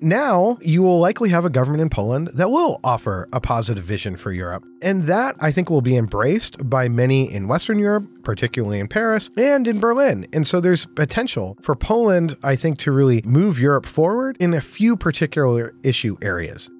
now you will likely have a government in Poland that will offer a positive vision for Europe. And that I think will be embraced by many in Western Europe, particularly in Paris and in Berlin. And so there's potential for Poland, I think, to really move Europe forward in a few particular issue areas.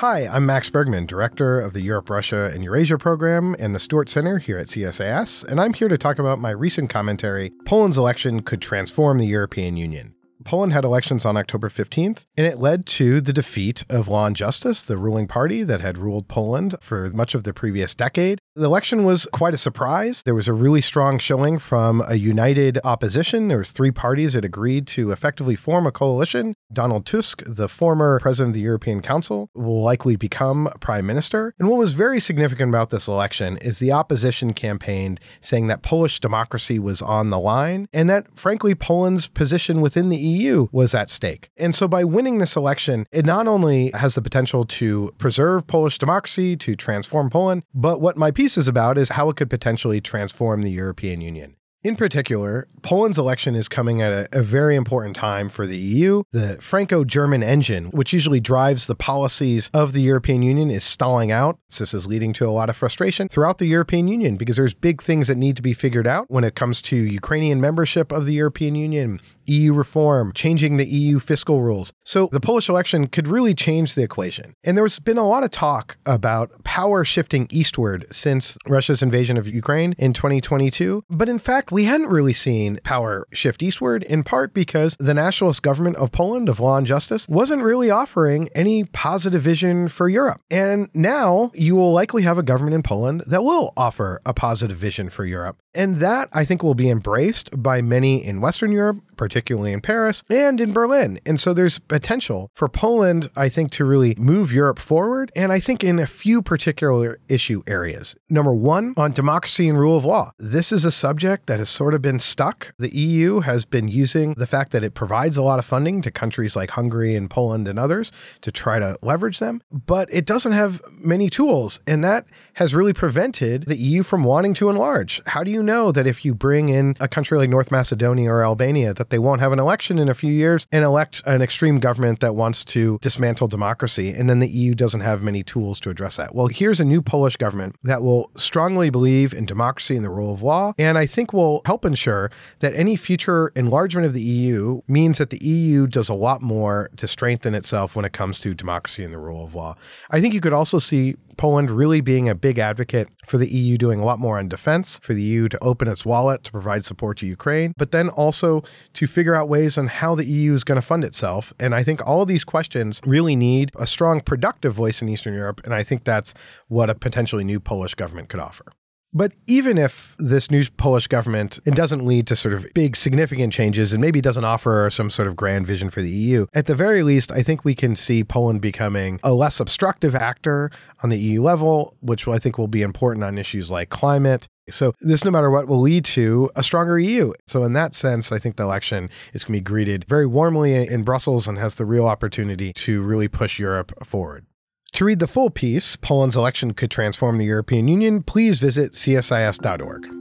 Hi, I'm Max Bergmann, Director of the Europe, Russia, and Eurasia program and the Stuart Center here at CSIS, and I'm here to talk about my recent commentary Poland's election could transform the European Union. Poland had elections on October 15th, and it led to the defeat of Law and Justice, the ruling party that had ruled Poland for much of the previous decade. The election was quite a surprise. There was a really strong showing from a united opposition. There was three parties that agreed to effectively form a coalition. Donald Tusk, the former president of the European Council, will likely become prime minister. And what was very significant about this election is the opposition campaigned saying that Polish democracy was on the line and that frankly Poland's position within the EU was at stake. And so by winning this election, it not only has the potential to preserve Polish democracy, to transform Poland, but what my piece is about is how it could potentially transform the European Union. In particular, Poland's election is coming at a, a, very important time for the EU. The Franco German engine, which usually drives the policies of the European Union, is stalling out. This is leading to a lot of frustration throughout the European Union because there's big things that need to be figured out when it comes to Ukrainian membership of the European Union, EU reform, changing the EU fiscal rules. So the Polish election could really change the equation. And there's been a lot of talk about power shifting eastward since Russia's invasion of Ukraine in 2022. But in fact, we hadn't really seen power shift eastward, in part because the nationalist government of Poland, of law and justice, wasn't really offering any positive vision for Europe. And now you will likely have a government in Poland that will offer a positive vision for Europe. And that I think will be embraced by many in Western Europe, particularly in Paris and in Berlin. And so there's potential for Poland, I think, to really move Europe forward. And I think in a few particular issue areas. Number one, on democracy and rule of law. This is a subject that has sort of been stuck. The EU has been using the fact that it provides a lot of funding to countries like Hungary and Poland and others to try to leverage them, but it doesn't have many tools. And that has really prevented the EU from wanting to enlarge. How do you know that if you bring in a country like North Macedonia or Albania, that they won't have an election in a few years and elect an extreme government that wants to dismantle democracy? And then the EU doesn't have many tools to address that. Well, here's a new Polish government that will strongly believe in democracy and the rule of law, and I think will help ensure that any future enlargement of the EU means that the EU does a lot more to strengthen itself when it comes to democracy and the rule of law. I think you could also see Poland really being a big advocate for the EU doing a lot more on defense, for the EU to open its wallet to provide support to Ukraine, but then also to figure out ways on how the EU is going to fund itself. And I think all of these questions really need a strong, productive voice in Eastern Europe. And I think that's what a potentially new Polish government could offer. But even if this new Polish government it doesn't lead to sort of big significant changes and maybe doesn't offer some sort of grand vision for the EU, at the very least, I think we can see Poland becoming a less obstructive actor on the EU level, which I think will be important on issues like climate. So this, no matter what, will lead to a stronger EU. So in that sense, I think the election is going to be greeted very warmly in Brussels and has the real opportunity to really push Europe forward. To read the full piece, Poland's election could transform the European Union, please visit csis.org.